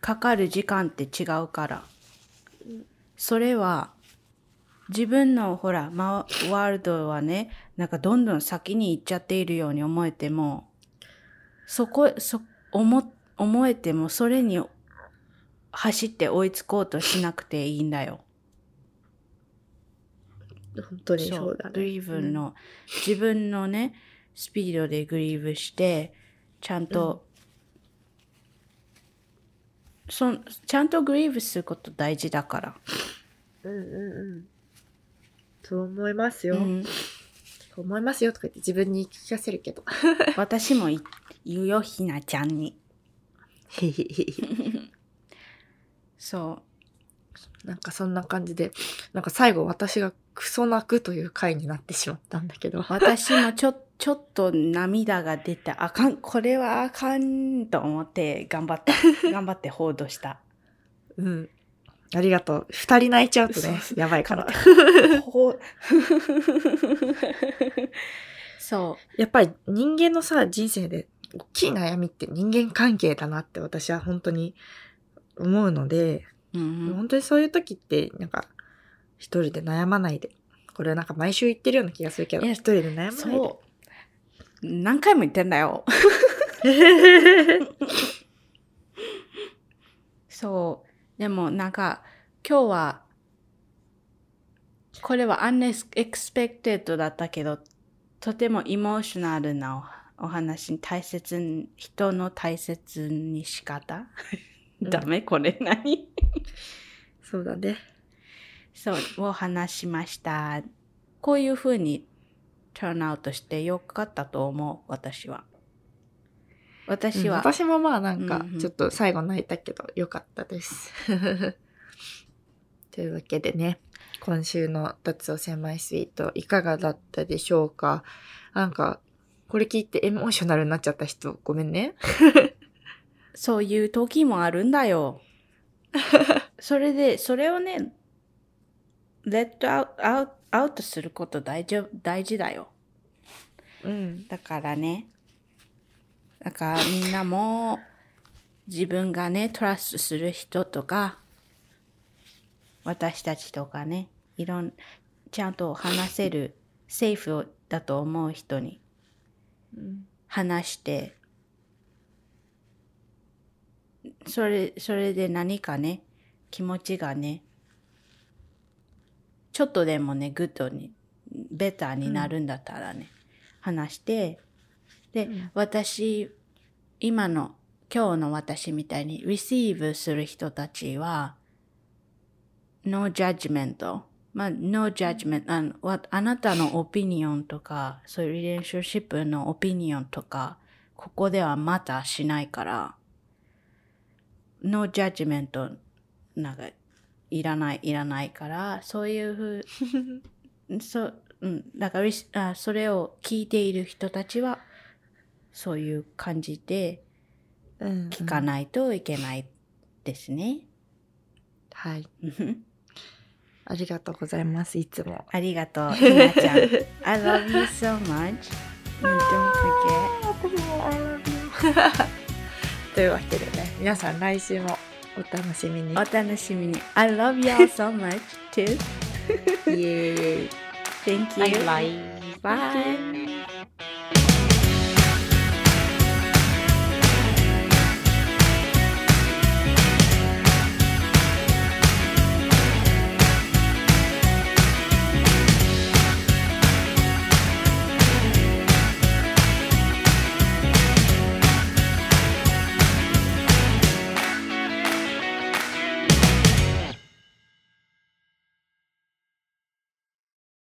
S1: かかる時間って違うから。それは自分のほら、ま、ワールドはね、なんかどんどん先に行っちゃっているように思えても、そこ、そ、思、思えてもそれに走って追いつこうとしなくていいんだよ。
S2: 本当にそうだね。
S1: グリーブの、自分のね、スピードでグリーブして、ちゃんと、そんちゃんとグリーブすること大事だから。
S2: うんうんうん。そう思いますよ。
S1: うん、
S2: そう思いますよとか言って自分に聞かせるけど。<laughs>
S1: 私もい言うよ、ひなちゃんに。<laughs> そ
S2: なんかそんな感じで、なんか最後私がクソ泣くという回になってしまったんだけど
S1: う。。私もちょ、<laughs> ちょっと涙が出た。あかん、これはあかんと思って頑張った。<laughs> 頑張って報道した。
S2: うん。ありがとう。二人泣いちゃうとねやばいから。
S1: ほ <laughs> そ
S2: やっぱり人間のさ、人生で大きい悩みって人間関係だなって私は本当に思うので、
S1: う。うん
S2: 本当にそういう時って、なんか、一人で悩まないで。これはなんか毎週言ってるような気がするけど、一人で悩まないで。
S1: そう。何回も言ってんだよ。<laughs> そう。でもなんか、今日は、これは unexpected だったけど、とてもエモーショナルなおお話に大切に、人の大切に仕方、
S2: うん
S1: ダメ？これ何？
S2: そうだね。
S1: そう、を話しました。こういう風に turn out してよかったと思う、私は。私は、
S2: うん私もまあなんかちょっと最後泣いたけど、よかったです。<laughs> というわけでね、今週の脱を狭いスイートいかがだったでしょうか？なんか、これ聞いてエモーショナルになっちゃった人、ごめんね。<laughs>
S1: そういう時もあるんだよ。<laughs> それで、それをね、let out, out, out すること大丈夫、大事だよ。
S2: うん。
S1: だからね、だからみんなも自分がね、トラストする人とか、私たちとかね、いろん、ちゃんと話せる、セーフだと思う人に
S2: うん
S1: 話して、それ、それで何かね、気持ちがね、ちょっとでもね、 good に、 better になるんだったらね、話して、で、
S2: うん
S1: 私、今の、今日の私みたいに、receive する人たちは、no judgment。まあ、no judgment あの。わあなたの opinion とか、そういう relationship の opinion とか、ここではまたしないから、no judgment なんか、いらない、いらないから、そういうふう、<laughs> そう、うん、だからあ、それを聞いている人たちは、そういう感じで
S2: うん。
S1: 聞かないといけないですね。
S2: はい。
S1: うん
S2: ありがとうございます、いつも。
S1: ありがとう、ひなちゃん。I love you so much. <laughs> Don't forget. <laughs>
S2: というわけでね、皆さん来週もお楽しみに。
S1: お楽しみに。I love you all so much too.
S2: イエーイ。
S1: Thank you.
S2: Bye bye.
S1: Bye.